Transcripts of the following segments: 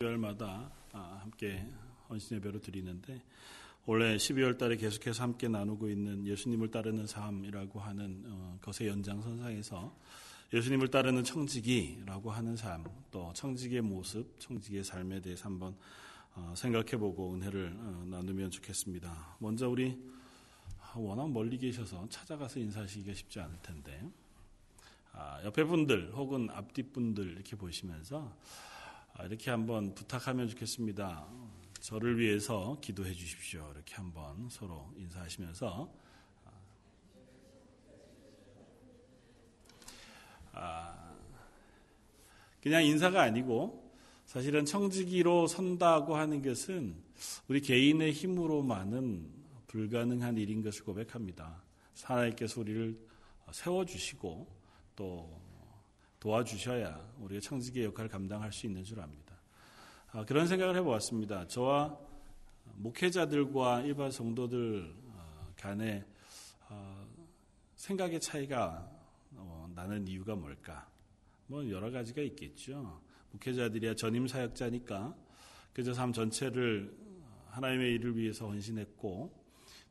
12월마다 아, 함께 헌신 예배로 드리는데 올해 12월 달에 계속해서 함께 나누고 있는 예수님을 따르는 삶이라고 하는 어, 것의 연장선상에서 예수님을 따르는 청지기라고 하는 삶, 또 청지기의 모습, 청지기의 삶에 대해서 한번 어, 생각해보고 은혜를 어, 나누면 좋겠습니다. 먼저 우리 워낙 멀리 계셔서 찾아가서 인사하시기가 쉽지 않을 텐데 아, 옆에 분들 혹은 앞뒤 분들 이렇게 보시면서 아, 이렇게 한번 부탁하면 좋겠습니다. 저를 위해서 기도해 주십시오. 이렇게 한번 서로 인사하시면서 아, 그냥 인사가 아니고 사실은 청지기로 선다고 하는 것은 우리 개인의 힘으로만은 불가능한 일인 것을 고백합니다. 하나님께서 우리를 세워주시고 또 도와주셔야 우리가 청지기의 역할을 감당할 수 있는 줄 압니다. 아, 그런 생각을 해보았습니다. 저와 목회자들과 일반 성도들 어, 간의 어, 생각의 차이가 어, 나는 이유가 뭘까? 뭐 여러 가지가 있겠죠. 목회자들이야 전임 사역자니까 그저 삶 전체를 하나님의 일을 위해서 헌신했고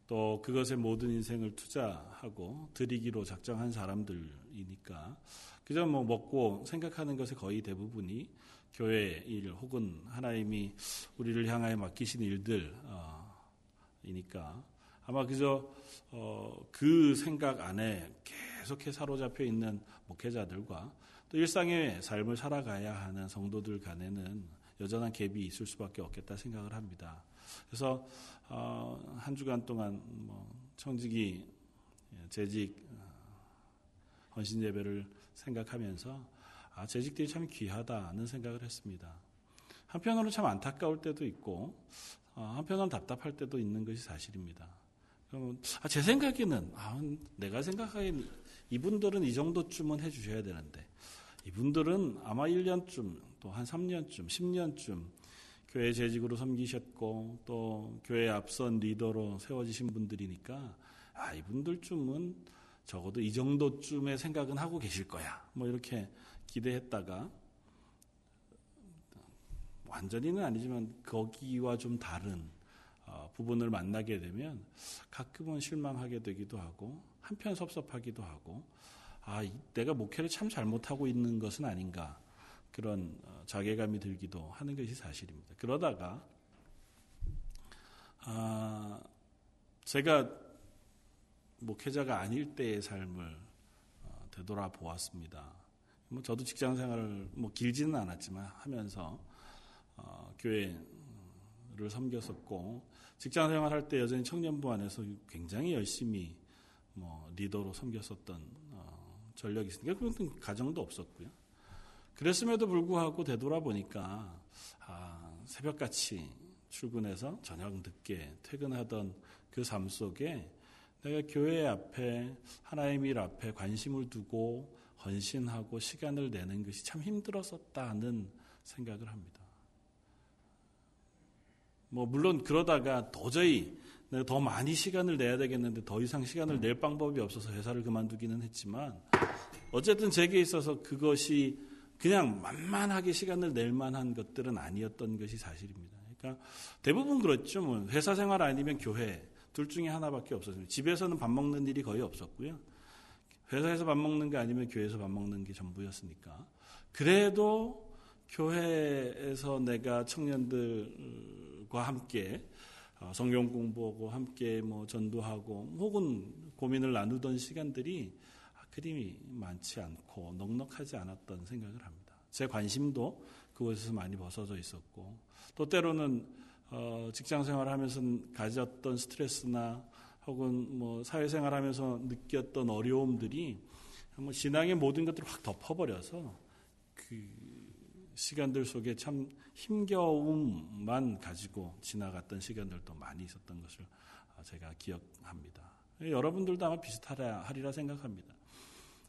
또 그것에 모든 인생을 투자하고 드리기로 작정한 사람들 이니까 그저 뭐 먹고 생각하는 것의 거의 대부분이 교회 일 혹은 하나님이 우리를 향하여 맡기신 일들이니까 아마 그저 어, 그 생각 안에 계속해 사로잡혀 있는 목회자들과 또 일상의 삶을 살아가야 하는 성도들 간에는 여전한 갭이 있을 수밖에 없겠다 생각을 합니다. 그래서 어, 한 주간 동안 뭐 청직이 재직 헌신 예배를 생각하면서 아, 재직들이 참 귀하다는 생각을 했습니다. 한편으로는 참 안타까울 때도 있고 어, 한편으로는 답답할 때도 있는 것이 사실입니다. 아, 제 생각에는 아, 내가 생각하기엔 이분들은 이 정도쯤은 해주셔야 되는데 이분들은 아마 1년쯤 또 한 3년쯤 10년쯤 교회 재직으로 섬기셨고 또 교회 앞선 리더로 세워지신 분들이니까 아 이분들쯤은 적어도 이 정도쯤의 생각은 하고 계실 거야. 뭐 이렇게 기대했다가 완전히는 아니지만 거기와 좀 다른 어, 부분을 만나게 되면 가끔은 실망하게 되기도 하고 한편 섭섭하기도 하고 아 내가 목회를 참 잘못하고 있는 것은 아닌가 그런 어, 자괴감이 들기도 하는 것이 사실입니다. 그러다가 아, 제가 목회자가 아닐 때의 삶을 어, 되돌아 보았습니다. 뭐 저도 직장 생활을 뭐 길지는 않았지만 하면서 어, 교회를 섬겼었고 직장 생활할 때 여전히 청년부 안에서 굉장히 열심히 뭐 리더로 섬겼었던 어, 전력이 있으니까 그런 가정도 없었고요. 그랬음에도 불구하고 되돌아보니까 아, 새벽같이 출근해서 저녁 늦게 퇴근하던 그 삶 속에 내가 교회 앞에 하나님 일 앞에 관심을 두고 헌신하고 시간을 내는 것이 참 힘들었었다는 생각을 합니다. 뭐 물론 그러다가 도저히 내가 더 많이 시간을 내야 되겠는데 더 이상 시간을 낼 방법이 없어서 회사를 그만두기는 했지만 어쨌든 제게 있어서 그것이 그냥 만만하게 시간을 낼 만한 것들은 아니었던 것이 사실입니다. 그러니까 대부분 그렇죠. 뭐 회사 생활 아니면 교회 둘 중에 하나밖에 없었습니다. 집에서는 밥 먹는 일이 거의 없었고요. 회사에서 밥 먹는 게 아니면 교회에서 밥 먹는 게 전부였으니까. 그래도 교회에서 내가 청년들과 함께 어, 성경 공부하고 함께 뭐 전도하고 혹은 고민을 나누던 시간들이 그림이 많지 않고 넉넉하지 않았던 생각을 합니다. 제 관심도 그곳에서 많이 벗어져 있었고 또 때로는 어, 직장 생활 하면서 가졌던 스트레스나 혹은 뭐 사회생활 하면서 느꼈던 어려움들이 뭐 신앙의 모든 것들을 확 덮어버려서 그 시간들 속에 참 힘겨움만 가지고 지나갔던 시간들도 많이 있었던 것을 제가 기억합니다. 여러분들도 아마 비슷하리라 생각합니다.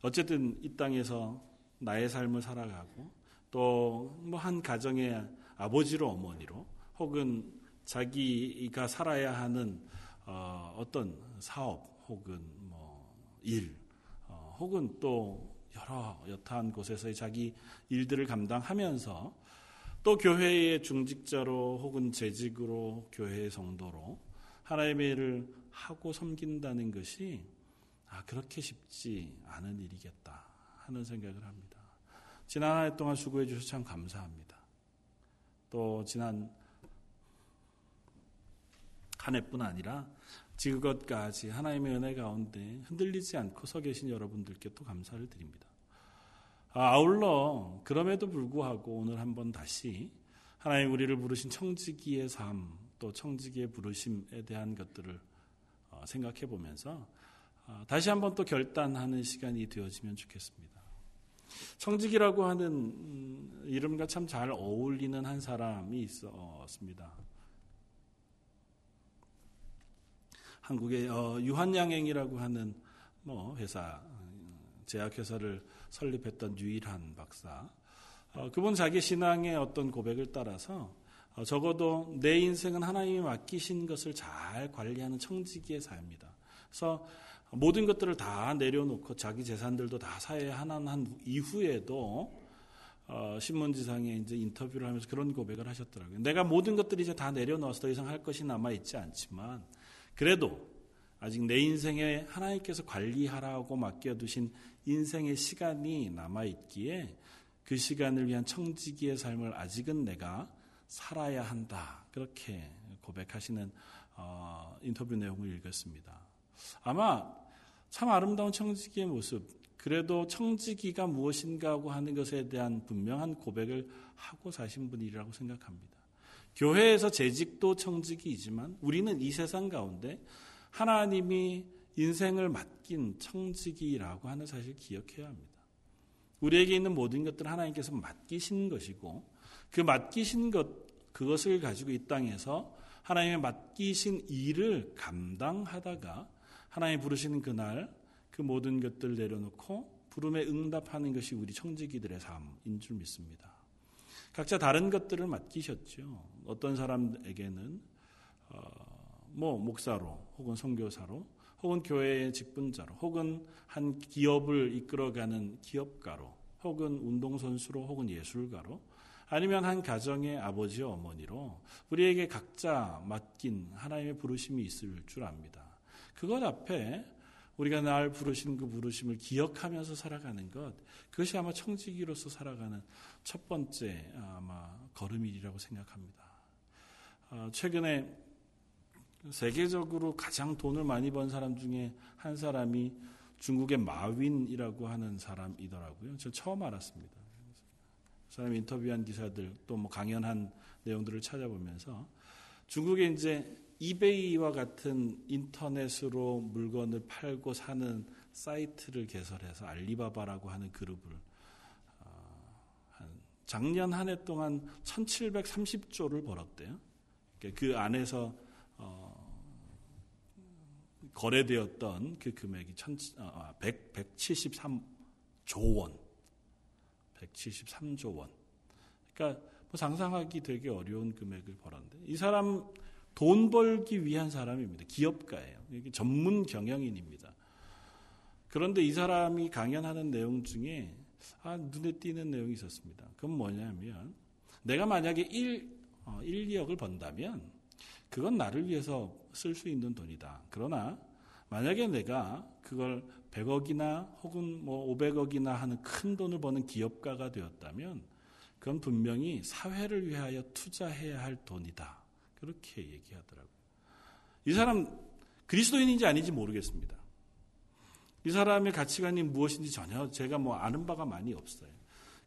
어쨌든 이 땅에서 나의 삶을 살아가고 또 뭐 한 가정의 아버지로 어머니로 혹은 자기가 살아야 하는 어, 떤 사업 혹은 뭐 일, 어, 혹은 또 여러 여타한 곳에서의 자기 일들을 감당하면서 또 교회의 중직자로 혹은 재직으로 교회의 성도로 하나님의 일을 하고 섬긴다는 것이 아, 그렇게 쉽지 않은 일이겠다 하는 생각을 합니다. 지난 한 해 동안 수고해 주셔서 참 감사합니다. 또 지난 한 해뿐 아니라 지금까지 하나님의 은혜 가운데 흔들리지 않고 서 계신 여러분들께 또 감사를 드립니다. 아, 아울러 그럼에도 불구하고 오늘 한번 다시 하나님 우리를 부르신 청지기의 삶, 또 청지기의 부르심에 대한 것들을 어, 생각해 보면서 어, 다시 한번 또 결단하는 시간이 되어지면 좋겠습니다. 청직이라고 하는 음, 이름과 참 잘 어울리는 한 사람이 있었습니다. 한국의 어, 유한양행이라고 하는 뭐 회사 제약회사를 설립했던 유일한 박사. 그분 자기 신앙의 어떤 고백을 따라서 적어도 내 인생은 하나님이 맡기신 것을 잘 관리하는 청지기의 삶이다. 그래서 모든 것들을 다 내려놓고 자기 재산들도 다 사회에 하나한 이후에도 어, 신문지상에 이제 인터뷰를 하면서 그런 고백을 하셨더라고요. 내가 모든 것들이 이제 다 내려놓아서 더 이상 할 것이 남아 있지 않지만 그래도 아직 내 인생에 하나님께서 관리하라고 맡겨두신 인생의 시간이 남아 있기에 그 시간을 위한 청지기의 삶을 아직은 내가 살아야 한다. 그렇게 고백하시는 어, 인터뷰 내용을 읽었습니다. 아마 참 아름다운 청지기의 모습, 그래도 청지기가 무엇인가 하고 하는 것에 대한 분명한 고백을 하고 사신 분이라고 생각합니다. 교회에서 재직도 청지기이지만 우리는 이 세상 가운데 하나님이 인생을 맡긴 청지기라고 하는 사실을 기억해야 합니다. 우리에게 있는 모든 것들을 하나님께서 맡기신 것이고 그 맡기신 것 그것을 가지고 이 땅에서 하나님의 맡기신 일을 감당하다가 하나님 부르시는 그날 그 모든 것들 내려놓고 부름에 응답하는 것이 우리 청지기들의 삶인 줄 믿습니다. 각자 다른 것들을 맡기셨죠. 어떤 사람에게는 어, 뭐 목사로 혹은 선교사로 혹은 교회의 직분자로 혹은 한 기업을 이끌어가는 기업가로 혹은 운동선수로 혹은 예술가로 아니면 한 가정의 아버지 어머니로 우리에게 각자 맡긴 하나님의 부르심이 있을 줄 압니다. 그것 앞에 우리가 날 부르신 그 부르심을 기억하면서 살아가는 것, 그것이 아마 청지기로서 살아가는 첫 번째 아마 걸음이라고 생각합니다. 어, 최근에 세계적으로 가장 돈을 많이 번 사람 중에 한 사람이 중국의 마윈이라고 하는 사람이더라고요. 저 처음 알았습니다. 그 사람 인터뷰한 기사들 또 뭐 강연한 내용들을 찾아보면서 중국에 이제 이베이와 같은 인터넷으로 물건을 팔고 사는 사이트를 개설해서 알리바바라고 하는 그룹을 어, 작년 한 해 동안 1730조를 벌었대요. 그러니까 그 안에서 어, 거래되었던 그 금액이 100, 173조 원. 173조 원. 그러니까 뭐 상상하기 되게 어려운 금액을 벌었는데 이 사람 돈 벌기 위한 사람입니다. 기업가예요. 전문 경영인입니다. 그런데 이 사람이 강연하는 내용 중에 아, 눈에 띄는 내용이 있었습니다. 그건 뭐냐면 내가 만약에 1, 어, 1, 2억을 번다면 그건 나를 위해서 쓸 수 있는 돈이다. 그러나 만약에 내가 그걸 100억이나 혹은 뭐 500억이나 하는 큰 돈을 버는 기업가가 되었다면 그건 분명히 사회를 위하여 투자해야 할 돈이다. 그렇게 얘기하더라고요. 이 사람 그리스도인인지 아닌지 모르겠습니다. 이 사람의 가치관이 무엇인지 전혀 제가 뭐 아는 바가 많이 없어요.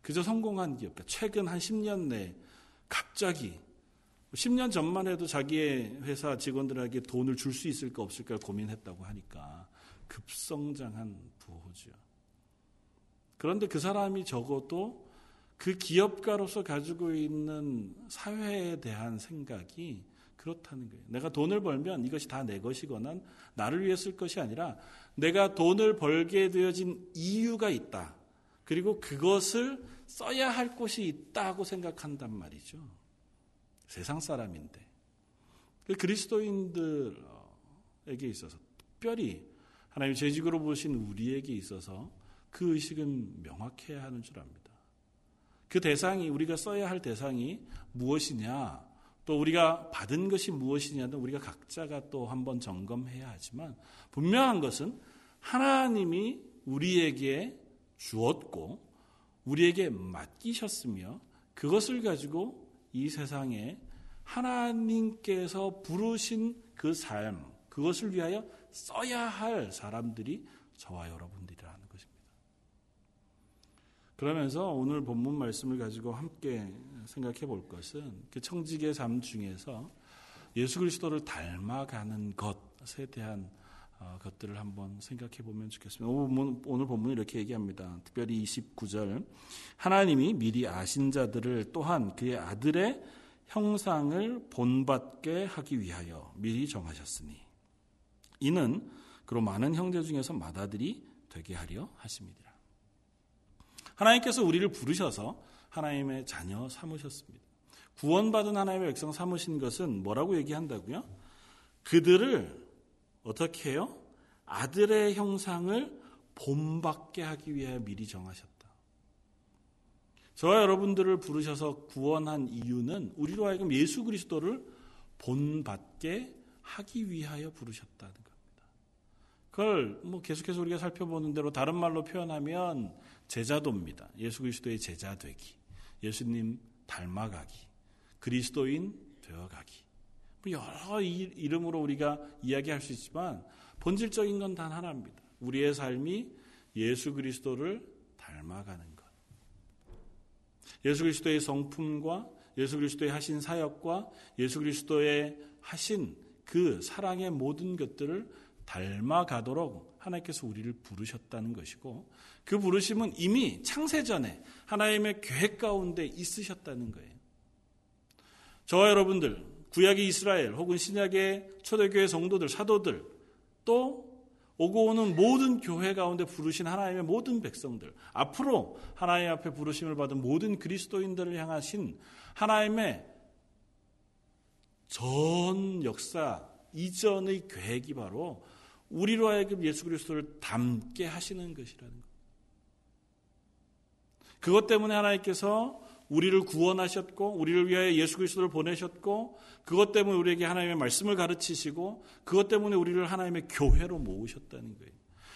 그저 성공한 기업가. 최근 한 10년 내 갑자기 10년 전만 해도 자기의 회사 직원들에게 돈을 줄 수 있을까 없을까 고민했다고 하니까 급성장한 부호죠. 그런데 그 사람이 적어도 그 기업가로서 가지고 있는 사회에 대한 생각이 그렇다는 거예요. 내가 돈을 벌면 이것이 다 내 것이거나 나를 위해 쓸 것이 아니라 내가 돈을 벌게 되어진 이유가 있다. 그리고 그것을 써야 할 곳이 있다고 생각한단 말이죠. 세상 사람인데. 그 그리스도인들에게 있어서 특별히 하나님 재직으로 보신 우리에게 있어서 그 의식은 명확해야 하는 줄 압니다. 그 대상이 우리가 써야 할 대상이 무엇이냐 또 우리가 받은 것이 무엇이냐는 우리가 각자가 또 한번 점검해야 하지만 분명한 것은 하나님이 우리에게 주었고 우리에게 맡기셨으며 그것을 가지고 이 세상에 하나님께서 부르신 그 삶, 그것을 위하여 써야 할 사람들이 저와 것입니다. 그러면서 오늘 본문 말씀을 가지고 함께 생각해 볼 것은 그 청직의 삶 중에서 예수 그리스도를 닮아가는 것에 대한 어, 것들을 한번 생각해 보면 좋겠습니다. 오늘 본문이 이렇게 얘기합니다. 특별히 29절. 하나님이 미리 아신 자들을 또한 그의 아들의 형상을 본받게 하기 위하여 미리 정하셨으니 이는 그로 많은 형제 중에서 맏아들이 되게 하려 하십니다. 하나님께서 우리를 부르셔서 하나님의 자녀 삼으셨습니다. 구원받은 하나님의 백성 삼으신 것은 뭐라고 얘기한다고요? 그들을 어떻게 해요? 아들의 형상을 본받게 하기 위해 미리 정하셨다. 저와 여러분들을 부르셔서 구원한 이유는 우리로 하여금 예수 그리스도를 본받게 하기 위하여 부르셨다는 겁니다. 그걸 뭐 계속해서 우리가 살펴보는 대로 다른 말로 표현하면 제자도입니다. 예수 그리스도의 제자 되기, 예수님 닮아가기, 그리스도인 되어가기. 뭐 여러 이름으로 우리가 이야기할 수 있지만 본질적인 건 단 하나입니다. 우리의 삶이 예수 그리스도를 닮아가는 것. 예수 그리스도의 성품과 예수 그리스도의 하신 사역과 예수 그리스도의 하신 그 사랑의 모든 것들을 닮아가도록 하나님께서 우리를 부르셨다는 것이고 그 부르심은 이미 창세전에 하나님의 계획 가운데 있으셨다는 거예요. 저와 여러분들 구약의 이스라엘 혹은 신약의 초대교회 성도들 사도들 또 오고 오는 모든 교회 가운데 부르신 하나님의 모든 백성들, 앞으로 하나님 앞에 부르심을 받은 모든 그리스도인들을 향하신 하나님의 전 역사 이전의 계획이 바로 우리로 하여금 예수 그리스도를 닮게 하시는 것이라는 것. 그것 때문에 하나님께서 우리를 구원하셨고 우리를 위하여 예수 그리스도를 보내셨고 그것 때문에 우리에게 하나님의 말씀을 가르치시고 그것 때문에 우리를 하나님의 교회로 모으셨다는 거예요.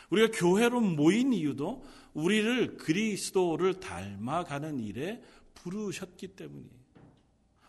우리가 교회로 모인 이유도 우리를 그리스도를 닮아가는 일에 부르셨기 때문이에요.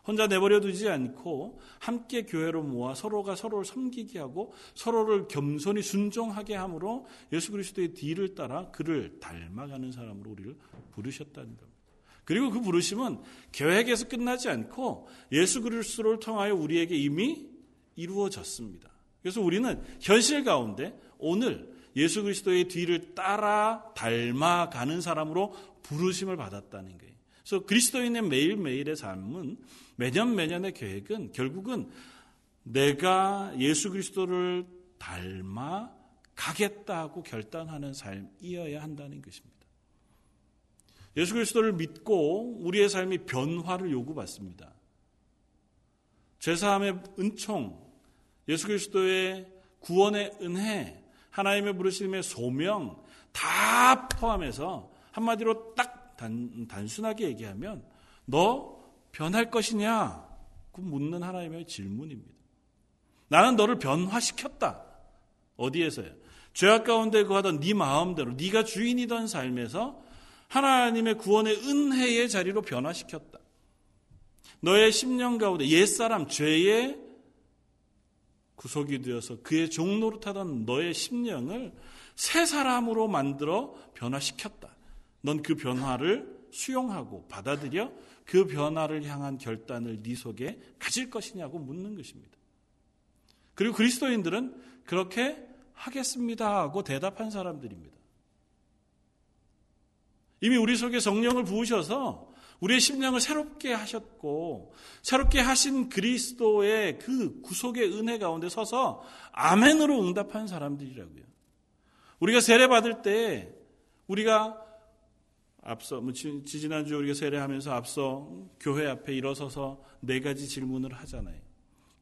혼자 내버려 두지 않고 함께 교회로 모아 서로가 서로를 섬기게 하고 서로를 겸손히 순종하게 함으로 예수 그리스도의 뒤를 따라 그를 닮아가는 사람으로 우리를 부르셨다는 겁니다. 그리고 그 부르심은 계획에서 끝나지 않고 예수 그리스도를 통하여 우리에게 이미 이루어졌습니다. 그래서 우리는 현실 가운데 오늘 예수 그리스도의 뒤를 따라 닮아가는 사람으로 부르심을 받았다는 거예요. 그래서 그리스도인의 매일매일의 삶은 매년 매년의 계획은 결국은 내가 예수 그리스도를 닮아 가겠다고 결단하는 삶이어야 한다는 것입니다. 예수 그리스도를 믿고 우리의 삶이 변화를 요구받습니다. 죄사함의 은총, 예수 그리스도의 구원의 은혜, 하나님의 부르심의 소명 다 포함해서 한마디로 딱 단, 단순하게 얘기하면 너 변할 것이냐? 그 묻는 하나님의 질문입니다. 나는 너를 변화시켰다. 어디에서요? 죄악 가운데 거하던 네 마음대로 네가 주인이던 삶에서 하나님의 구원의 은혜의 자리로 변화시켰다. 너의 심령 가운데 옛사람 죄의 구속이 되어서 그의 종로로 타던 너의 심령을 새 사람으로 만들어 변화시켰다. 넌 그 변화를 수용하고 받아들여 그 변화를 향한 결단을 네 속에 가질 것이냐고 묻는 것입니다. 그리고 그리스도인들은 그렇게 하겠습니다 하고 대답한 사람들입니다. 이미 우리 속에 성령을 부으셔서 우리의 심령을 새롭게 하셨고 새롭게 하신 그리스도의 그 구속의 은혜 가운데 서서 아멘으로 응답한 사람들이라고요. 우리가 세례 받을 때 우리가 앞서 뭐 지지난주 우리가 세례하면서 앞서 교회 앞에 일어서서 네 가지 질문을 하잖아요.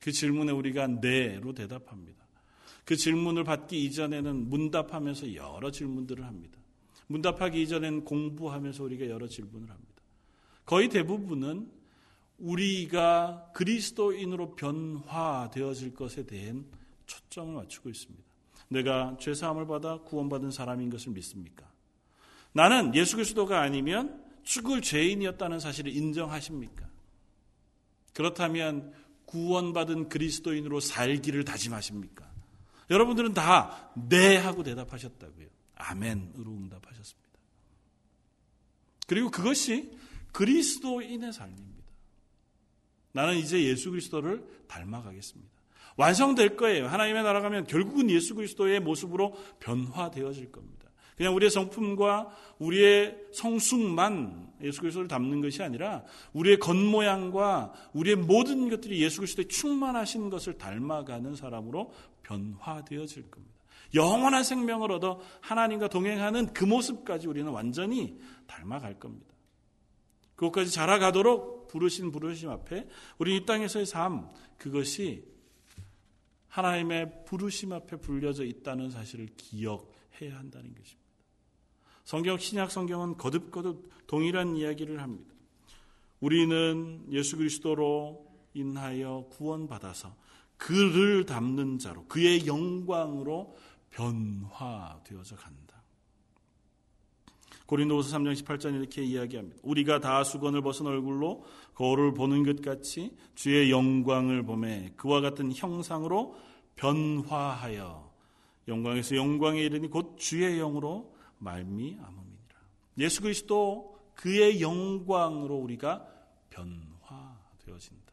그 질문에 우리가 네로 대답합니다. 그 질문을 받기 이전에는 문답하면서 여러 질문들을 합니다. 문답하기 이전엔 공부하면서 우리가 여러 질문을 합니다. 거의 대부분은 우리가 그리스도인으로 변화되어질 것에 대한 초점을 맞추고 있습니다. 내가 죄사함을 받아 구원받은 사람인 것을 믿습니까? 나는 예수 그리스도가 아니면 죽을 죄인이었다는 사실을 인정하십니까? 그렇다면 구원받은 그리스도인으로 살기를 다짐하십니까? 여러분들은 다 네 하고 대답하셨다고요. 아멘으로 응답하셨습니다. 그리고 그것이 그리스도인의 삶입니다. 나는 이제 예수 그리스도를 닮아가겠습니다. 완성될 거예요. 하나님의 나라 가면 결국은 예수 그리스도의 모습으로 변화되어질 겁니다. 그냥 우리의 성품과 우리의 성숙만 예수 그리스도를 담는 것이 아니라 우리의 겉모양과 우리의 모든 것들이 예수 그리스도의 충만하신 것을 닮아가는 사람으로 변화되어질 겁니다. 영원한 생명을 얻어 하나님과 동행하는 그 모습까지 우리는 완전히 닮아갈 겁니다. 그것까지 자라가도록 부르신 부르심 앞에 우리 이 땅에서의 삶 그것이 하나님의 부르심 앞에 불려져 있다는 사실을 기억해야 한다는 것입니다. 성경 신약 성경은 거듭거듭 동일한 이야기를 합니다. 우리는 예수 그리스도로 인하여 구원받아서 그를 담는 자로 그의 영광으로 변화되어져 간다. 고린도후서 3장 18절 이렇게 이야기합니다. 우리가 다 수건을 벗은 얼굴로 거울을 보는 것 같이 주의 영광을 보매 그와 같은 형상으로 변화하여 영광에서 영광에 이르니 곧 주의 영으로 말미암음이니라. 예수 그리스도 그의 영광으로 우리가 변화되어진다.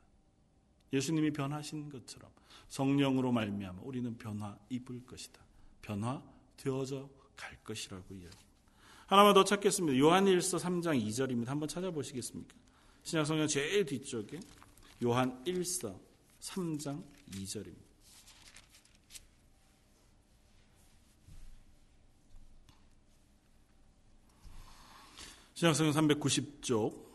예수님이 변하신 것처럼 성령으로 말미암아 우리는 변화 입을 것이다. 변화 되어져 갈 것이라고 이야기. 하나만 더 찾겠습니다. 요한일서 3장 2절입니다. 한번 찾아보시겠습니까? 신약성경 제일 뒤쪽에 요한 1서 3장 2절입니다. 신약성경 390쪽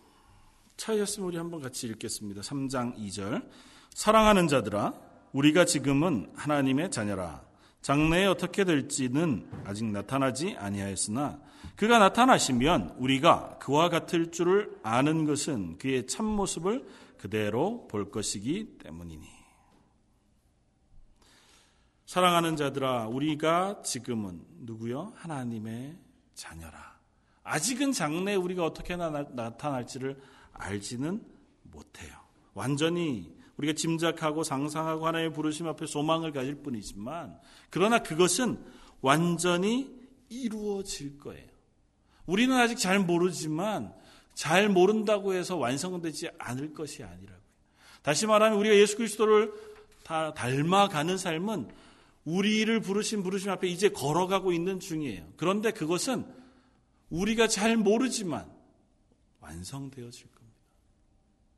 찾으셨으면 우리 한번 같이 읽겠습니다. 3장 2절 사랑하는 자들아 우리가 지금은 하나님의 자녀라 장래에 어떻게 될지는 아직 나타나지 아니하였으나 그가 나타나시면 우리가 그와 같을 줄을 아는 것은 그의 참모습을 그대로 볼 것이기 때문이니. 사랑하는 자들아, 우리가 지금은 누구요? 하나님의 자녀라. 아직은 장래 우리가 어떻게 나타날지를 알지는 못해요. 완전히 우리가 짐작하고 상상하고 하나님의 부르심 앞에 소망을 가질 뿐이지만 그러나 그것은 완전히 이루어질 거예요. 우리는 아직 잘 모르지만 잘 모른다고 해서 완성되지 않을 것이 아니라고요. 다시 말하면 우리가 예수 그리스도를 다 닮아가는 삶은 우리를 부르신 부르심 앞에 이제 걸어가고 있는 중이에요. 그런데 그것은 우리가 잘 모르지만 완성되어질 겁니다.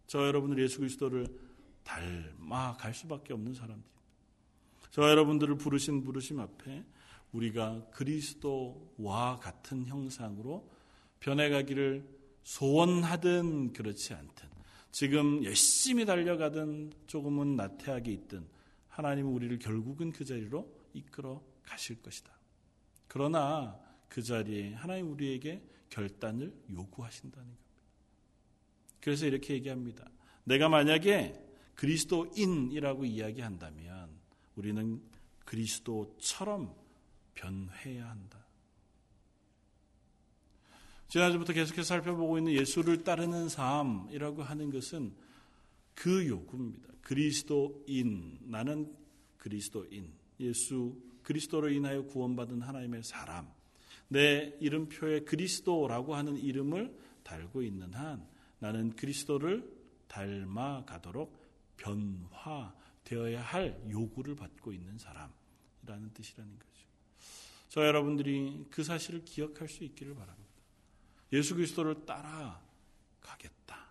저 여러분들 예수 그리스도를 닮아갈 수밖에 없는 사람들입니다. 저 여러분들을 부르신 부르심 앞에 우리가 그리스도와 같은 형상으로 변해가기를 소원하든 그렇지 않든 지금 열심히 달려가든 조금은 나태하게 있든 하나님은 우리를 결국은 그 자리로 이끌어 가실 것이다. 그러나 그 자리에 하나님 우리에게 결단을 요구하신다는 겁니다. 그래서 이렇게 얘기합니다. 내가 만약에 그리스도인이라고 이야기한다면 우리는 그리스도처럼 변해야 한다. 지난주부터 계속해서 살펴보고 있는 예수를 따르는 삶이라고 하는 것은 그 요구입니다. 그리스도인, 나는 그리스도인, 예수, 그리스도로 인하여 구원받은 하나님의 사람, 내 이름표에 그리스도라고 하는 이름을 달고 있는 한 나는 그리스도를 닮아가도록 변화되어야 할 요구를 받고 있는 사람이라는 뜻이라는 거죠. 저 여러분들이 그 사실을 기억할 수 있기를 바랍니다. 예수 그리스도를 따라가겠다.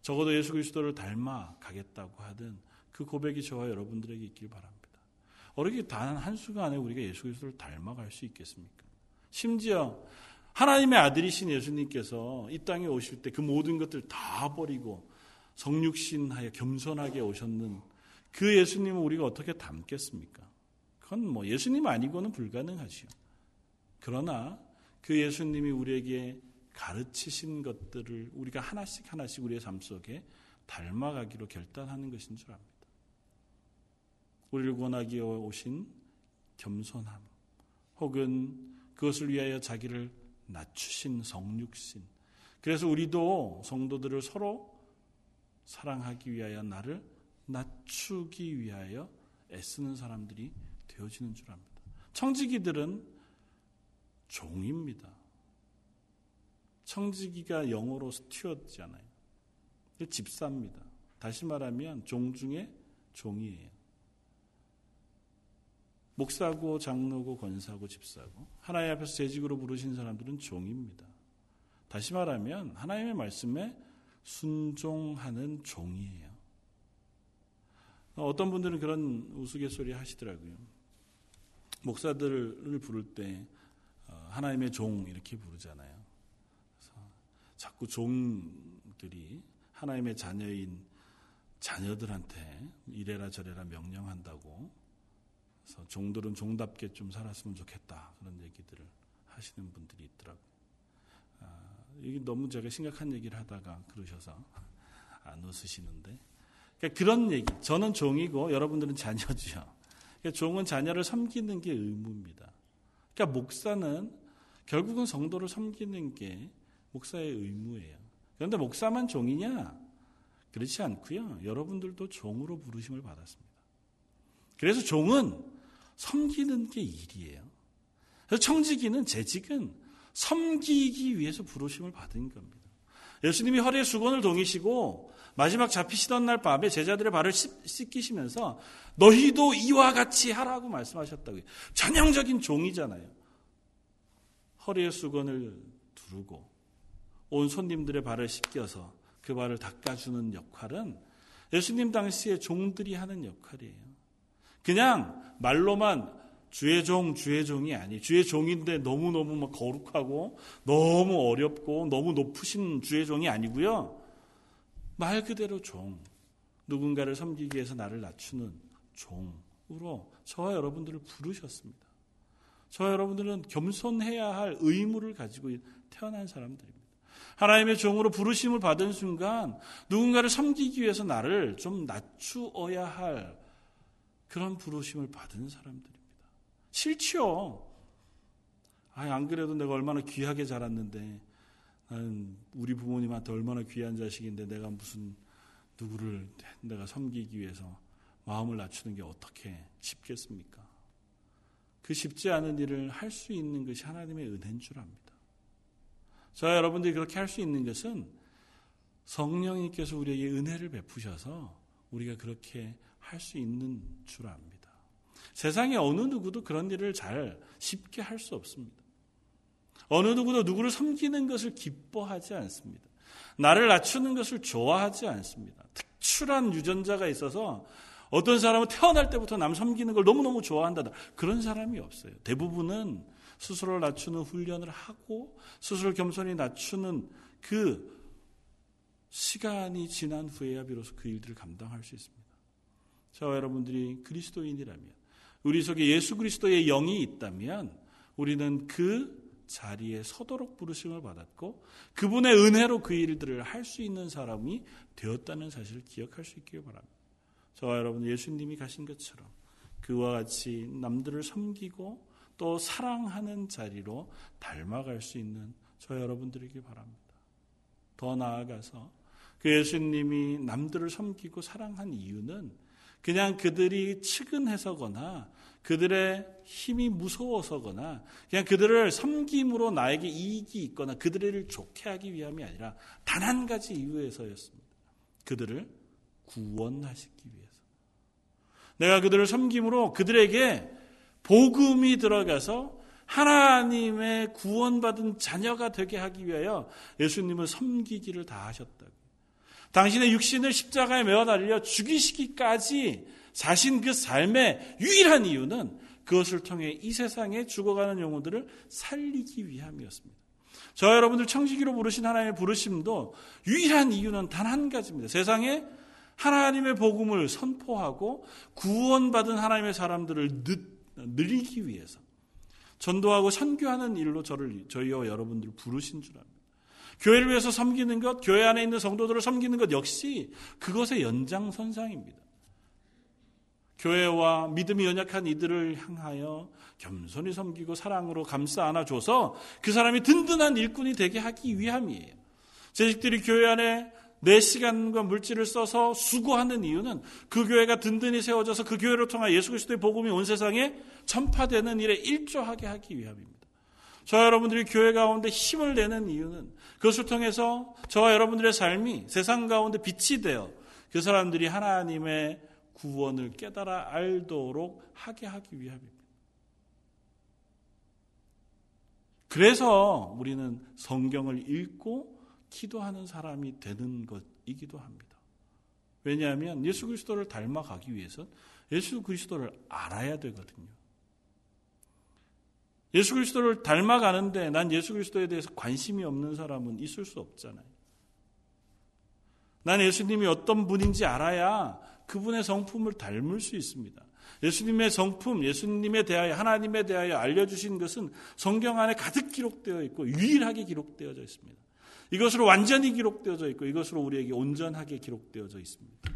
적어도 예수 그리스도를 닮아가겠다고 하든 그 고백이 저와 여러분들에게 있길 바랍니다. 어떻게 단 한순간 안에 우리가 예수 그리스도를 닮아갈 수 있겠습니까? 심지어 하나님의 아들이신 예수님께서 이 땅에 오실 때 그 모든 것들 다 버리고 성육신하여 겸손하게 오셨는 그 예수님을 우리가 어떻게 닮겠습니까? 그건 뭐 예수님 아니고는 불가능하지요. 그러나 그 예수님이 우리에게 가르치신 것들을 우리가 하나씩 하나씩 우리의 삶 속에 닮아가기로 결단하는 것인 줄 압니다. 우리를 위해 오신 겸손함, 혹은 그것을 위하여 자기를 낮추신 성육신. 그래서 우리도 성도들을 서로 사랑하기 위하여 나를 낮추기 위하여 애쓰는 사람들이 되어지는 줄 압니다. 청지기들은 종입니다. 청지기가 영어로 스튜어드잖아요. 집사입니다. 다시 말하면 종 중에 종이에요. 목사고 장로고 권사고 집사고 하나님 앞에서 재직으로 부르신 사람들은 종입니다. 다시 말하면 하나님의 말씀에 순종하는 종이에요. 어떤 분들은 그런 우스갯소리 하시더라고요. 목사들을 부를 때 어, 하나님의 종 이렇게 부르잖아요. 자꾸 종들이 하나님의 자녀인 자녀들한테 이래라 저래라 명령한다고 그래서 종들은 종답게 좀 살았으면 좋겠다 그런 얘기들을 하시는 분들이 있더라고요. 아, 이게 너무 제가 심각한 얘기를 하다가 그러셔서 안 웃으시는데 그러니까 그런 얘기. 저는 종이고 여러분들은 자녀죠. 그러니까 종은 자녀를 섬기는 게 의무입니다. 그러니까 목사는 결국은 성도를 섬기는 게 목사의 의무예요. 그런데 목사만 종이냐? 그렇지 않고요. 여러분들도 종으로 부르심을 받았습니다. 그래서 종은 섬기는 게 일이에요. 그래서 청지기는 재직은 섬기기 위해서 부르심을 받은 겁니다. 예수님이 허리에 수건을 동이시고 마지막 잡히시던 날 밤에 제자들의 발을 씻기시면서 너희도 이와 같이 하라고 말씀하셨다고요. 전형적인 종이잖아요. 허리에 수건을 두르고 온 손님들의 발을 씻겨서 그 발을 닦아주는 역할은 예수님 당시에 종들이 하는 역할이에요. 그냥 말로만 주의 종, 주의 종이 아니, 주의 종인데 너무너무 막 거룩하고 너무 어렵고 너무 높으신 주의 종이 아니고요. 말 그대로 종. 누군가를 섬기기 위해서 나를 낮추는 종으로 저와 여러분들을 부르셨습니다. 저와 여러분들은 겸손해야 할 의무를 가지고 태어난 사람들입니다. 하나님의 종으로 부르심을 받은 순간 누군가를 섬기기 위해서 나를 좀 낮추어야 할 그런 부르심을 받은 사람들입니다. 싫지요. 아, 안 그래도 내가 얼마나 귀하게 자랐는데 나는 우리 부모님한테 얼마나 귀한 자식인데 내가 무슨 누구를 내가 섬기기 위해서 마음을 낮추는 게 어떻게 쉽겠습니까? 그 쉽지 않은 일을 할 수 있는 것이 하나님의 은혜인 줄 압니다. 저 여러분들이 그렇게 할 수 있는 것은 성령님께서 우리에게 은혜를 베푸셔서 우리가 그렇게 할 수 있는 줄 압니다. 세상에 어느 누구도 그런 일을 잘 쉽게 할 수 없습니다. 어느 누구도 누구를 섬기는 것을 기뻐하지 않습니다. 나를 낮추는 것을 좋아하지 않습니다. 특출한 유전자가 있어서 어떤 사람은 태어날 때부터 남 섬기는 걸 너무너무 좋아한다. 그런 사람이 없어요. 대부분은 스스로를 낮추는 훈련을 하고 스스로 겸손히 낮추는 그 시간이 지난 후에야 비로소 그 일들을 감당할 수 있습니다. 저와 여러분들이 그리스도인이라면 우리 속에 예수 그리스도의 영이 있다면 우리는 그 자리에 서도록 부르심을 받았고 그분의 은혜로 그 일들을 할 수 있는 사람이 되었다는 사실을 기억할 수 있기를 바랍니다. 저와 여러분 예수님이 가신 것처럼 그와 같이 남들을 섬기고 또 사랑하는 자리로 닮아갈 수 있는 저 여러분들에게 바랍니다. 더 나아가서 그 예수님이 남들을 섬기고 사랑한 이유는 그냥 그들이 측은해서거나 그들의 힘이 무서워서거나 그냥 그들을 섬김으로 나에게 이익이 있거나 그들을 좋게 하기 위함이 아니라 단 한 가지 이유에서였습니다. 그들을 구원하시기 위해서. 내가 그들을 섬김으로 그들에게 복음이 들어가서 하나님의 구원받은 자녀가 되게 하기 위하여 예수님을 섬기기를 다 하셨다고. 당신의 육신을 십자가에 매어 달려 죽이시기까지 사신 그 삶의 유일한 이유는 그것을 통해 이 세상에 죽어가는 영혼들을 살리기 위함이었습니다. 저 여러분들 청지기로 부르신 하나님의 부르심도 유일한 이유는 단 한 가지입니다. 세상에 하나님의 복음을 선포하고 구원받은 하나님의 사람들을 늘리기 위해서 전도하고 선교하는 일로 저를 저희와 여러분들을 부르신 줄 압니다. 교회를 위해서 섬기는 것, 교회 안에 있는 성도들을 섬기는 것 역시 그것의 연장선상입니다. 교회와 믿음이 연약한 이들을 향하여 겸손히 섬기고 사랑으로 감싸 안아줘서 그 사람이 든든한 일꾼이 되게 하기 위함이에요. 재직들이 교회 안에 내 시간과 물질을 써서 수고하는 이유는 그 교회가 든든히 세워져서 그 교회를 통해 예수 그리스도의 복음이 온 세상에 전파되는 일에 일조하게 하기 위함입니다. 저와 여러분들이 교회 가운데 힘을 내는 이유는 그것을 통해서 저와 여러분들의 삶이 세상 가운데 빛이 되어 그 사람들이 하나님의 구원을 깨달아 알도록 하게 하기 위함입니다. 그래서 우리는 성경을 읽고 기도하는 사람이 되는 것이기도 합니다. 왜냐하면 예수 그리스도를 닮아가기 위해서 예수 그리스도를 알아야 되거든요. 예수 그리스도를 닮아가는데 난 예수 그리스도에 대해서 관심이 없는 사람은 있을 수 없잖아요. 난 예수님이 어떤 분인지 알아야 그분의 성품을 닮을 수 있습니다. 예수님의 성품, 예수님에 대하여 하나님에 대하여 알려주신 것은 성경 안에 가득 기록되어 있고 유일하게 기록되어져 있습니다. 이것으로 완전히 기록되어져 있고 이것으로 우리에게 온전하게 기록되어져 있습니다.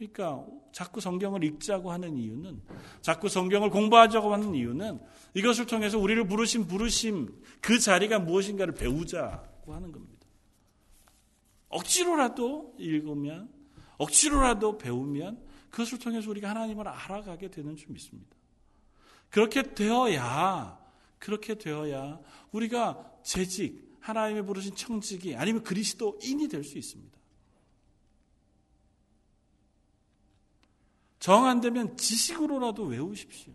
그러니까 자꾸 성경을 읽자고 하는 이유는 자꾸 성경을 공부하자고 하는 이유는 이것을 통해서 우리를 부르신 부르심 그 자리가 무엇인가를 배우자고 하는 겁니다. 억지로라도 읽으면 억지로라도 배우면 그것을 통해서 우리가 하나님을 알아가게 되는 줄 믿습니다. 그렇게 되어야 그렇게 되어야 우리가 재직 하나님의 부르신 청직이 아니면 그리스도인이 될 수 있습니다. 정 안 되면 지식으로라도 외우십시오.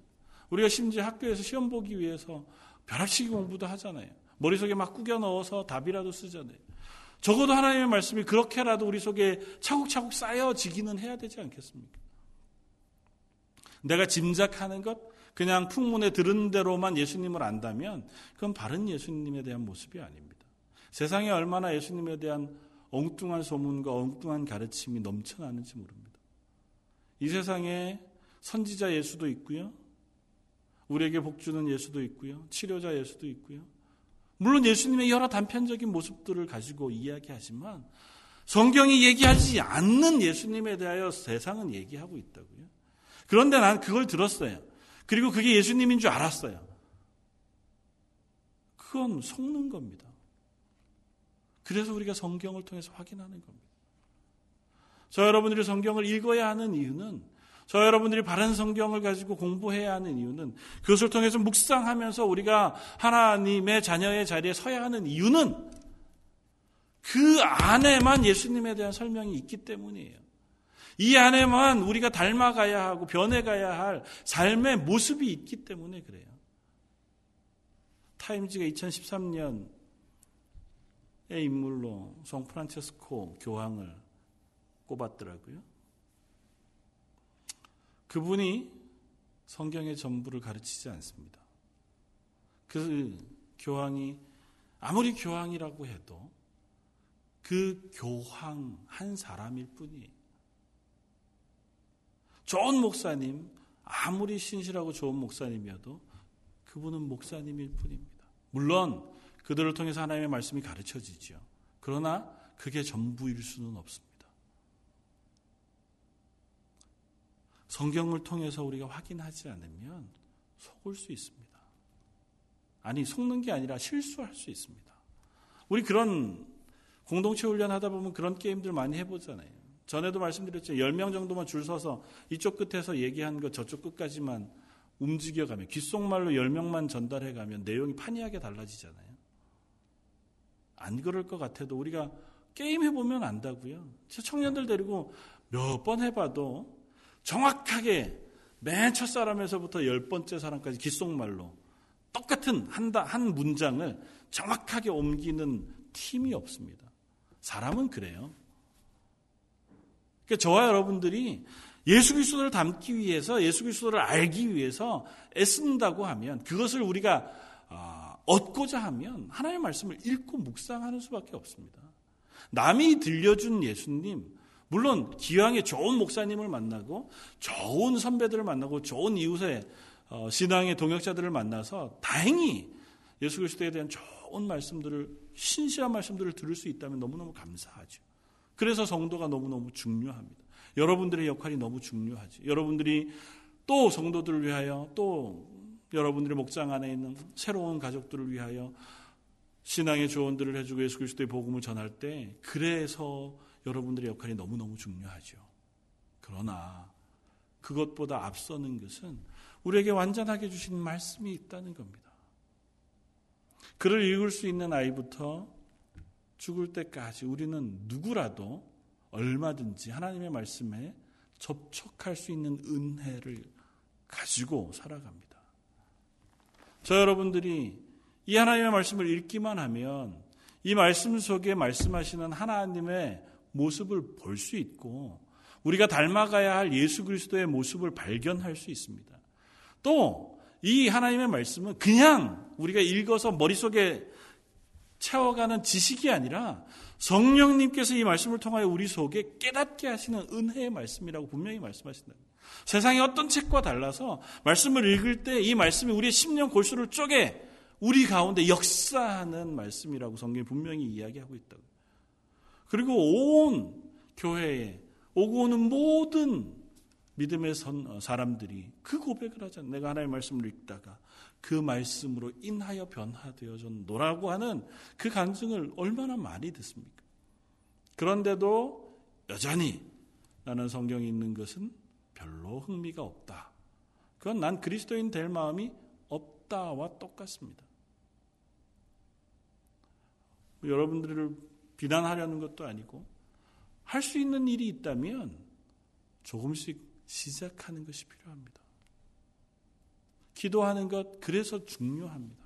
우리가 심지어 학교에서 시험 보기 위해서 벼락치기 공부도 하잖아요. 머릿속에 막 꾸겨 넣어서 답이라도 쓰잖아요. 적어도 하나님의 말씀이 그렇게라도 우리 속에 차곡차곡 쌓여지기는 해야 되지 않겠습니까? 내가 짐작하는 것, 그냥 풍문에 들은 대로만 예수님을 안다면 그건 바른 예수님에 대한 모습이 아닙니다. 세상에 얼마나 예수님에 대한 엉뚱한 소문과 엉뚱한 가르침이 넘쳐나는지 모릅니다. 이 세상에 선지자 예수도 있고요. 우리에게 복주는 예수도 있고요. 치료자 예수도 있고요. 물론 예수님의 여러 단편적인 모습들을 가지고 이야기하지만 성경이 얘기하지 않는 예수님에 대하여 세상은 얘기하고 있다고요. 그런데 난 그걸 들었어요. 그리고 그게 예수님인 줄 알았어요. 그건 속는 겁니다. 그래서 우리가 성경을 통해서 확인하는 겁니다. 저 여러분들이 성경을 읽어야 하는 이유는 저 여러분들이 바른 성경을 가지고 공부해야 하는 이유는 그것을 통해서 묵상하면서 우리가 하나님의 자녀의 자리에 서야 하는 이유는 그 안에만 예수님에 대한 설명이 있기 때문이에요. 이 안에만 우리가 닮아가야 하고 변해가야 할 삶의 모습이 있기 때문에 그래요. 타임즈가 2013년의 인물로 성 프란체스코 교황을 꼽았더라고요. 그분이 성경의 전부를 가르치지 않습니다. 그 교황이 아무리 교황이라고 해도 그 교황 한 사람일 뿐이에요. 좋은 목사님, 아무리 신실하고 좋은 목사님이어도 그분은 목사님일 뿐입니다. 물론 그들을 통해서 하나님의 말씀이 가르쳐지죠. 그러나 그게 전부일 수는 없습니다. 성경을 통해서 우리가 확인하지 않으면 속을 수 있습니다. 아니, 속는 게 아니라 실수할 수 있습니다. 우리 그런 공동체 훈련 하다 보면 그런 게임들 많이 해보잖아요. 전에도 말씀드렸죠. 10명 정도만 줄 서서 이쪽 끝에서 얘기한 거 저쪽 끝까지만 움직여가면, 귓속말로 10명만 전달해가면 내용이 판이하게 달라지잖아요. 안 그럴 것 같아도 우리가 게임 해보면 안다고요. 청년들 데리고 몇 번 해봐도 정확하게 맨 첫 사람에서부터 열 번째 사람까지 귓속말로 똑같은 한, 한 문장을 정확하게 옮기는 팀이 없습니다. 사람은 그래요. 그러니까 저와 여러분들이 예수 그리스도를 담기 위해서 예수 그리스도를 알기 위해서 애쓴다고 하면 그것을 우리가 아, 얻고자 하면 하나님의 말씀을 읽고 묵상하는 수밖에 없습니다. 남이 들려준 예수님, 물론 기왕에 좋은 목사님을 만나고 좋은 선배들을 만나고 좋은 이웃의 어, 신앙의 동역자들을 만나서 다행히 예수 그리스도에 대한 좋은 말씀들을 신실한 말씀들을 들을 수 있다면 너무너무 감사하죠. 그래서 성도가 너무너무 중요합니다. 여러분들의 역할이 너무 중요하지. 여러분들이 또 성도들을 위하여 또 여러분들의 목장 안에 있는 새로운 가족들을 위하여 신앙의 조언들을 해주고 예수 그리스도의 복음을 전할 때 그래서 여러분들의 역할이 너무너무 중요하죠. 그러나 그것보다 앞서는 것은 우리에게 완전하게 주신 말씀이 있다는 겁니다. 글을 읽을 수 있는 아이부터 죽을 때까지 우리는 누구라도 얼마든지 하나님의 말씀에 접촉할 수 있는 은혜를 가지고 살아갑니다. 저 여러분들이 이 하나님의 말씀을 읽기만 하면 이 말씀 속에 말씀하시는 하나님의 모습을 볼 수 있고 우리가 닮아가야 할 예수 그리스도의 모습을 발견할 수 있습니다. 또 이 하나님의 말씀은 그냥 우리가 읽어서 머릿속에 채워가는 지식이 아니라 성령님께서 이 말씀을 통하여 우리 속에 깨닫게 하시는 은혜의 말씀이라고 분명히 말씀하신다. 세상의 어떤 책과 달라서 말씀을 읽을 때 이 말씀이 우리의 심령 골수를 쪼개 우리 가운데 역사하는 말씀이라고 성경이 분명히 이야기하고 있다고. 그리고 온 교회에 오고 오는 모든 믿음의 선, 어, 사람들이 그 고백을 하잖아요. 내가 하나님의 말씀을 읽다가 그 말씀으로 인하여 변화되어졌노라고 하는 그 간증을 얼마나 많이 듣습니까? 그런데도 여전히 나는 성경이 있는 것은 별로 흥미가 없다. 그건 난 그리스도인 될 마음이 없다와 똑같습니다. 여러분들을 비난하려는 것도 아니고 할 수 있는 일이 있다면 조금씩 시작하는 것이 필요합니다. 기도하는 것 그래서 중요합니다.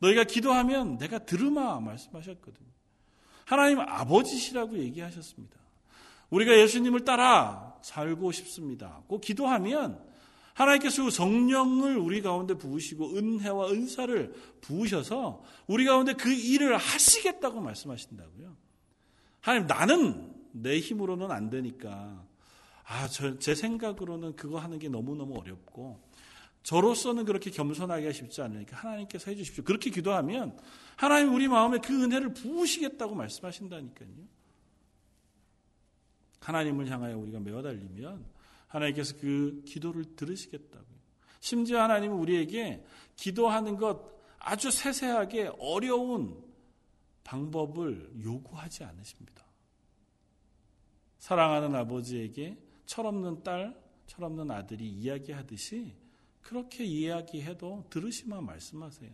너희가 기도하면 내가 들으마 말씀하셨거든요. 하나님 아버지시라고 얘기하셨습니다. 우리가 예수님을 따라 살고 싶습니다. 꼭 기도하면 하나님께서 성령을 우리 가운데 부으시고 은혜와 은사를 부으셔서 우리 가운데 그 일을 하시겠다고 말씀하신다고요. 하나님 나는 내 힘으로는 안 되니까 아, 저, 제 생각으로는 그거 하는 게 너무너무 어렵고 저로서는 그렇게 겸손하기가 쉽지 않으니까 하나님께서 해주십시오. 그렇게 기도하면 하나님 우리 마음에 그 은혜를 부으시겠다고 말씀하신다니까요. 하나님을 향하여 우리가 메어 달리면 하나님께서 그 기도를 들으시겠다고요. 심지어 하나님은 우리에게 기도하는 것 아주 세세하게 어려운 방법을 요구하지 않으십니다. 사랑하는 아버지에게 철없는 딸, 철없는 아들이 이야기하듯이 그렇게 이야기해도 들으시면 말씀하세요.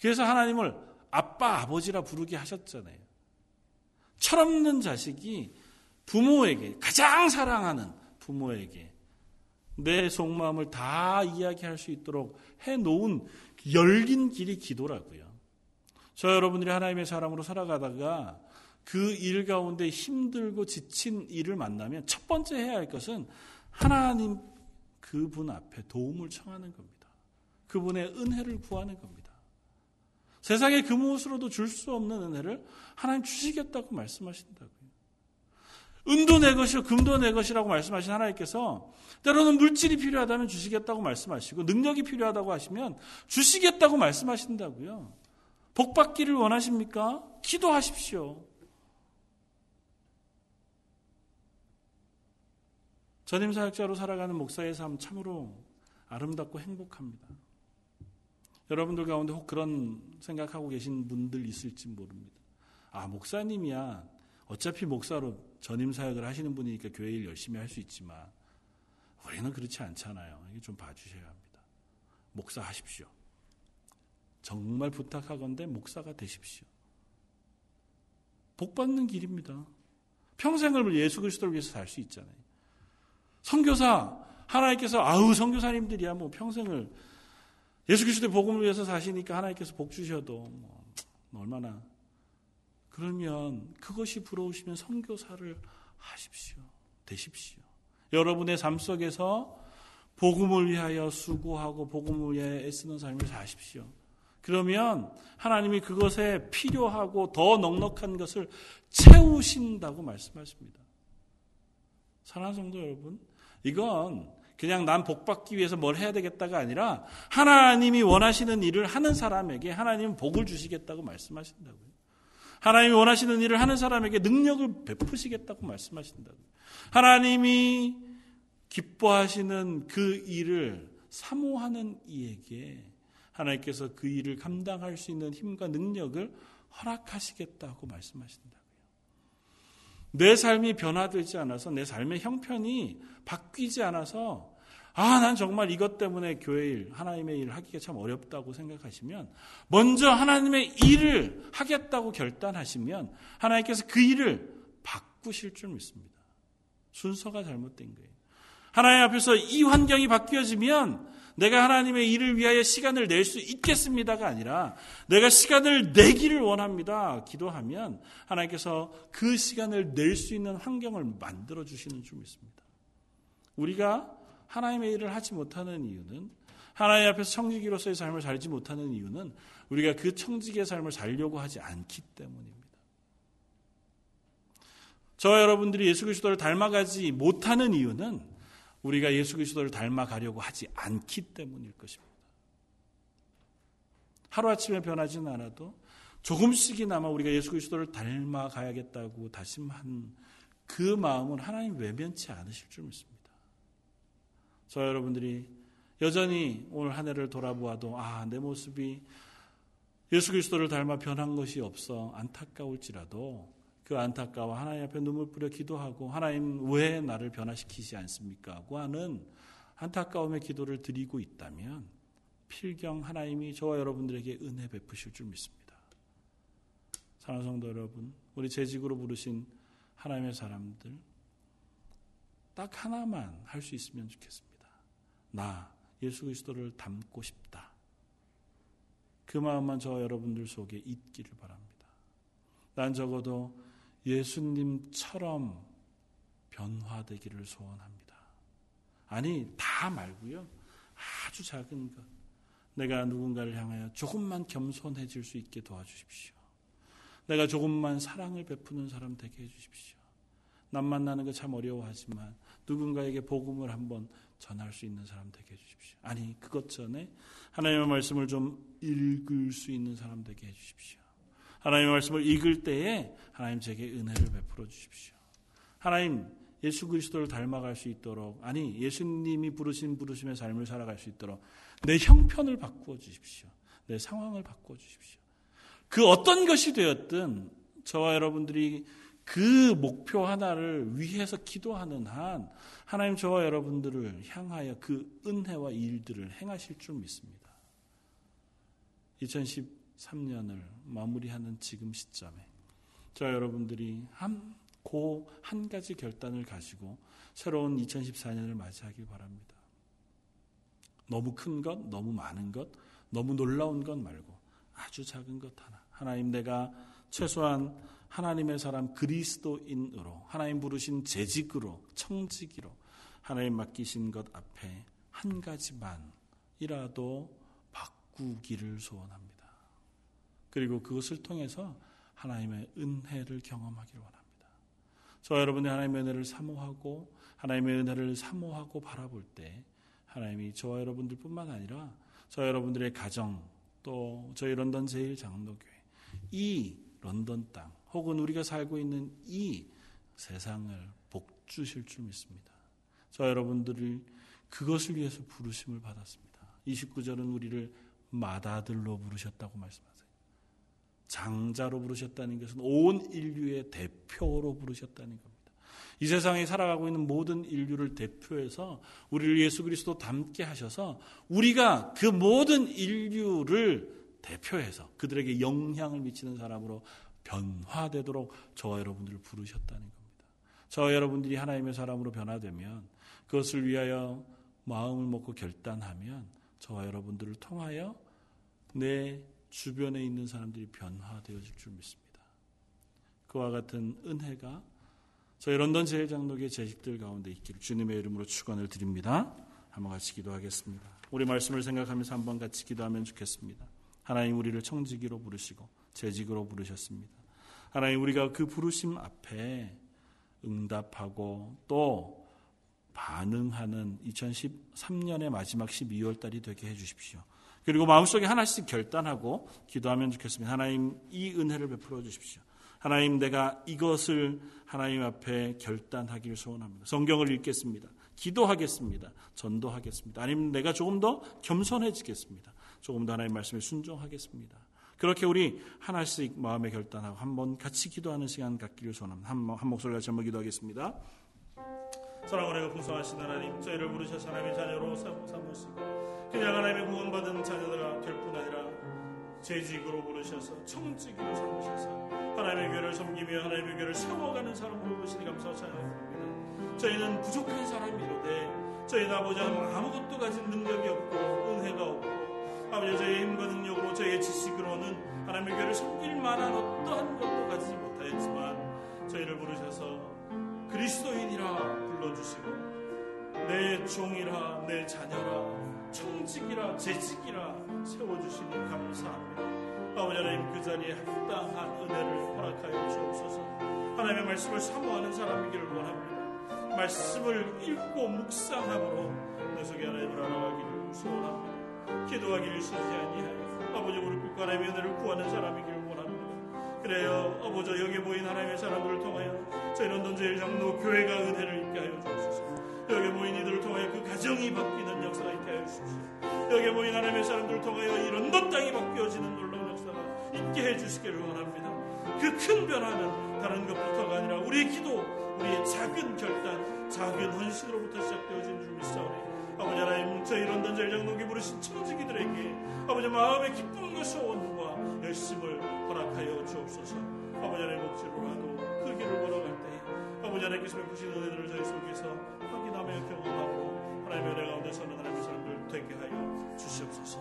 그래서 하나님을 아빠, 아버지라 부르게 하셨잖아요. 철없는 자식이 부모에게, 가장 사랑하는 부모에게 내 속마음을 다 이야기할 수 있도록 해 놓은 열린 길이 기도라고요. 저 여러분들이 하나님의 사람으로 살아가다가 그 일 가운데 힘들고 지친 일을 만나면 첫 번째 해야 할 것은 하나님 그분 앞에 도움을 청하는 겁니다. 그분의 은혜를 구하는 겁니다. 세상의 그 무엇으로도 줄 수 없는 은혜를 하나님 주시겠다고 말씀하신다고요. 은도 내 것이요, 금도 내 것이라고 말씀하신 하나님께서 때로는 물질이 필요하다면 주시겠다고 말씀하시고 능력이 필요하다고 하시면 주시겠다고 말씀하신다고요. 복 받기를 원하십니까? 기도하십시오. 전임 사역자로 살아가는 목사의 삶 참으로 아름답고 행복합니다. 여러분들 가운데 혹 그런 생각하고 계신 분들 있을지 모릅니다. 아, 목사님이야. 어차피 목사로 전임 사역을 하시는 분이니까 교회 일 열심히 할 수 있지만 우리는 그렇지 않잖아요. 이게 좀 봐주셔야 합니다. 목사 하십시오. 정말 부탁하건대 목사가 되십시오. 복 받는 길입니다. 평생을 예수 그리스도를 위해서 살 수 있잖아요. 선교사 하나님께서 아우 선교사님들이야 뭐 평생을 예수 그리스도의 복음을 위해서 사시니까 하나님께서 복 주셔도 뭐 얼마나 그러면 그것이 부러우시면 선교사를 하십시오. 되십시오. 여러분의 삶 속에서 복음을 위하여 수고하고 복음을 위하여 애쓰는 삶을 사십시오. 그러면 하나님이 그것에 필요하고 더 넉넉한 것을 채우신다고 말씀하십니다. 사랑하는 성도 여러분, 이건 그냥 난 복받기 위해서 뭘 해야 되겠다가 아니라 하나님이 원하시는 일을 하는 사람에게 하나님은 복을 주시겠다고 말씀하신다고요. 하나님이 원하시는 일을 하는 사람에게 능력을 베푸시겠다고 말씀하신다. 하나님이 기뻐하시는 그 일을 사모하는 이에게 하나님께서 그 일을 감당할 수 있는 힘과 능력을 허락하시겠다고 말씀하신다고요. 내 삶이 변화되지 않아서 내 삶의 형편이 바뀌지 않아서 아, 난 정말 이것 때문에 교회 일, 하나님의 일을 하기가 참 어렵다고 생각하시면 먼저 하나님의 일을 하겠다고 결단하시면 하나님께서 그 일을 바꾸실 줄 믿습니다. 순서가 잘못된 거예요. 하나님 앞에서 이 환경이 바뀌어지면 내가 하나님의 일을 위하여 시간을 낼 수 있겠습니다가 아니라 내가 시간을 내기를 원합니다. 기도하면 하나님께서 그 시간을 낼 수 있는 환경을 만들어 주시는 줄 믿습니다. 우리가 하나님의 일을 하지 못하는 이유는 하나님 앞에서 청지기로서의 삶을 살지 못하는 이유는 우리가 그 청지기의 삶을 살려고 하지 않기 때문입니다. 저와 여러분들이 예수 그리스도를 닮아가지 못하는 이유는 우리가 예수 그리스도를 닮아가려고 하지 않기 때문일 것입니다. 하루아침에 변하지는 않아도 조금씩이나마 우리가 예수 그리스도를 닮아가야겠다고 다짐한 그 마음은 하나님 외면치 않으실 줄 믿습니다. 저 여러분들이 여전히 오늘 한 해를 돌아보아도 아, 내 모습이 예수 그리스도를 닮아 변한 것이 없어 안타까울지라도 그 안타까워 하나님 앞에 눈물 뿌려 기도하고 하나님 왜 나를 변화시키지 않습니까? 하고 하는 안타까움의 기도를 드리고 있다면 필경 하나님이 저와 여러분들에게 은혜 베푸실 줄 믿습니다. 사랑하는 성도 여러분, 우리 재직으로 부르신 하나님의 사람들 딱 하나만 할 수 있으면 좋겠습니다. 나 예수 그리스도를 닮고 싶다. 그 마음만 저 여러분들 속에 있기를 바랍니다. 난 적어도 예수님처럼 변화되기를 소원합니다. 아니, 다 말고요. 아주 작은 것. 내가 누군가를 향하여 조금만 겸손해질 수 있게 도와주십시오. 내가 조금만 사랑을 베푸는 사람 되게 해주십시오. 남 만나는 거 참 어려워하지만 누군가에게 복음을 한번 전할 수 있는 사람 되게 해주십시오. 아니 그것 전에 하나님의 말씀을 좀 읽을 수 있는 사람 되게 해주십시오. 하나님의 말씀을 읽을 때에 하나님 제게 은혜를 베풀어 주십시오. 하나님 예수 그리스도를 닮아갈 수 있도록 아니 예수님이 부르신 부르심의 삶을 살아갈 수 있도록 내 형편을 바꾸어 주십시오. 내 상황을 바꾸어 주십시오. 그 어떤 것이 되었든 저와 여러분들이 그 목표 하나를 위해서 기도하는 한 하나님 저와 여러분들을 향하여 그 은혜와 일들을 행하실 줄 믿습니다. 2013년을 마무리하는 지금 시점에 저와 여러분들이 한, 고 한 가지 결단을 가지고 새로운 2014년을 맞이하길 바랍니다. 너무 큰 것, 너무 많은 것, 너무 놀라운 것 말고 아주 작은 것 하나. 하나님 내가 최소한 하나님의 사람 그리스도인으로 하나님 부르신 재직으로 청지기로 하나님 맡기신 것 앞에 한 가지만이라도 바꾸기를 소원합니다. 그리고 그것을 통해서 하나님의 은혜를 경험하기를 원합니다. 저 여러분이 하나님의 은혜를 사모하고 하나님의 은혜를 사모하고 바라볼 때 하나님이 저와 여러분들뿐만 아니라 저 여러분들의 가정 또 저희 런던 제일 장로교회 이 런던 땅 혹은 우리가 살고 있는 이 세상을 복 주실 줄 믿습니다. 저 여러분들을 그것을 위해서 부르심을 받았습니다. 29절은 우리를 마다들로 부르셨다고 말씀하세요. 장자로 부르셨다는 것은 온 인류의 대표로 부르셨다는 겁니다. 이 세상에 살아가고 있는 모든 인류를 대표해서 우리를 예수 그리스도 닮게 하셔서 우리가 그 모든 인류를 대표해서 그들에게 영향을 미치는 사람으로 변화되도록 저와 여러분들을 부르셨다는 겁니다. 저와 여러분들이 하나님의 사람으로 변화되면 그것을 위하여 마음을 먹고 결단하면 저와 여러분들을 통하여 내 주변에 있는 사람들이 변화되어질 줄 믿습니다. 그와 같은 은혜가 저희 런던 제일장로교 재직들 가운데 있기를 주님의 이름으로 축원을 드립니다. 한번 같이 기도하겠습니다. 우리 말씀을 생각하면서 한번 같이 기도하면 좋겠습니다. 하나님 우리를 청지기로 부르시고 재직으로 부르셨습니다. 하나님 우리가 그 부르심 앞에 응답하고 또 반응하는 2013년의 마지막 12월 달이 되게 해 주십시오. 그리고 마음속에 하나씩 결단하고 기도하면 좋겠습니다. 하나님 이 은혜를 베풀어 주십시오. 하나님 내가 이것을 하나님 앞에 결단하기를 소원합니다. 성경을 읽겠습니다. 기도하겠습니다. 전도하겠습니다. 아니면 내가 조금 더 겸손해지겠습니다. 조금 더 하나님 말씀에 순종하겠습니다. 그렇게 우리 하나씩 마음에 결단하고 한번 같이 기도하는 시간 갖기를 소원합니다. 한, 한 목소리 같이 한번 기도하겠습니다. 사랑하고 풍성하신 하나님, 저희를 부르셔서 하나님의 자녀로 삼으시고 그냥 하나님의 구원받은 자녀들아 될뿐 아니라 재직으로 부르셔서 청직으로 삼으셔서 하나님의 교회를 섬기며 하나님의 교회를 세워가는 사람으로 부르시니 감사와 찬양합니다. 저희는 부족한 사람이로되 저희는 아버지 아무것도 가진 능력이 없고 은혜가 없고 아버지 저희의 힘과 능력으로 저희의 지식으로는 하나님의 교회를 섬길 만한 어떠한 것도 가지지 못하였지만 저희를 부르셔서 그리스도인이라 불러주시고 내 종이라 내 자녀라 청직이라 재직이라 세워주시니 감사합니다. 아버지 하나님 그 자리에 합당한 은혜를 허락하여 주옵소서. 하나님의 말씀을 사모하는 사람이기를 원합니다. 말씀을 읽고 묵상함으로 내 속에 하나님을 알아가기를 소원합니다. 기도하기를 쉬지 아니하여 아버지 우리 국 하나님의 은혜를 구하는 사람이기를 원합니다. 그래요 아버지 여기 모인 하나님의 사람들을 통하여 저희 런던 제일 장로 교회가 은혜를 있게 하여 주옵소서. 여기 모인 이들을 통하여 그 가정이 바뀌는 역사가 있게 하여 주십시오. 여기 모인 하나님의 사람들을 통하여 이 런 던 땅이 바뀌어지는 놀라운 역사가 있게 해 주시기를 원합니다. 그 큰 변화는 다른 것부터가 아니라 우리의 기도, 우리의 작은 결단, 작은 헌신으로부터 시작되어진 줄 믿사오니 아버지 하나님 저희 런던 제일장로기 부르신 청지기들에게 아버지 마음의 기쁨과 소원과 열심을 허락하여 주옵소서. 아버지 하나님 목지로라도 그 길을 걸어갈 때 아버지 하나님께서 베푸신 은혜들을 저희 속에서 확인하며 경험하고 하나님의 은혜 가운데 서는 하나님의 사람들 되게 하여 주시옵소서.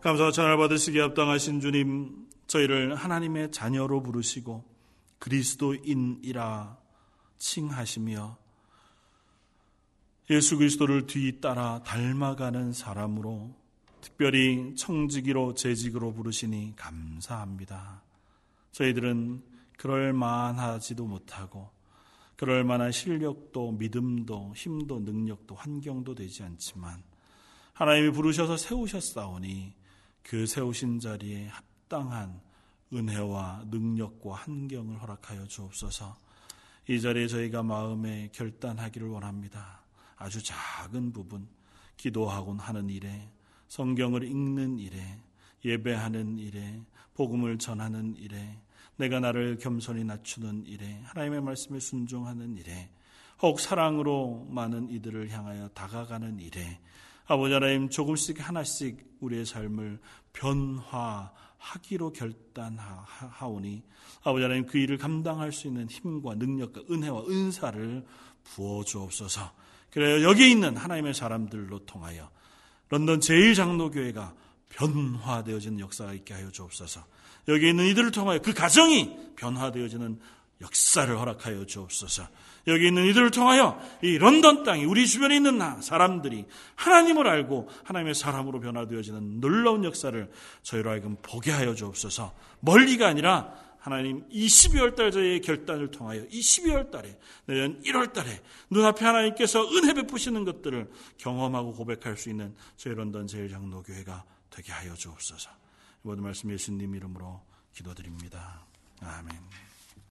감사와 찬을 받으시기에 합당하신 주님 저희를 하나님의 자녀로 부르시고 그리스도인이라 칭하시며 예수 그리스도를 뒤따라 닮아가는 사람으로 특별히 청지기로 재직으로 부르시니 감사합니다. 저희들은 그럴 만하지도 못하고 그럴 만한 실력도 믿음도 힘도 능력도 환경도 되지 않지만 하나님이 부르셔서 세우셨사오니 그 세우신 자리에 합당한 은혜와 능력과 환경을 허락하여 주옵소서. 이 자리에 저희가 마음에 결단하기를 원합니다. 아주 작은 부분, 기도하곤 하는 일에, 성경을 읽는 일에, 예배하는 일에, 복음을 전하는 일에, 내가 나를 겸손히 낮추는 일에, 하나님의 말씀에 순종하는 일에, 혹 사랑으로 많은 이들을 향하여 다가가는 일에, 아버지 하나님 조금씩 하나씩 우리의 삶을 변화하기로 결단하오니 아버지 하나님 그 일을 감당할 수 있는 힘과 능력과 은혜와 은사를 부어 주옵소서. 그래요 여기 있는 하나님의 사람들로 통하여 런던 제일장로교회가 변화되어지는 역사가 있게 하여 주옵소서. 여기 있는 이들을 통하여 그 가정이 변화되어지는 역사를 허락하여 주옵소서. 여기 있는 이들을 통하여 이 런던 땅이 우리 주변에 있는 사람들이 하나님을 알고 하나님의 사람으로 변화되어지는 놀라운 역사를 저희로 하여금 보게 하여 주옵소서. 멀리가 아니라 하나님 이 12월 달 저희의 결단을 통하여 이 12월 달에 내년 1월 달에 눈앞에 하나님께서 은혜 베푸시는 것들을 경험하고 고백할 수 있는 저희 런던 제일 장로교회가 되게 하여 주옵소서. 모든 말씀 예수님 이름으로 기도드립니다. 아멘.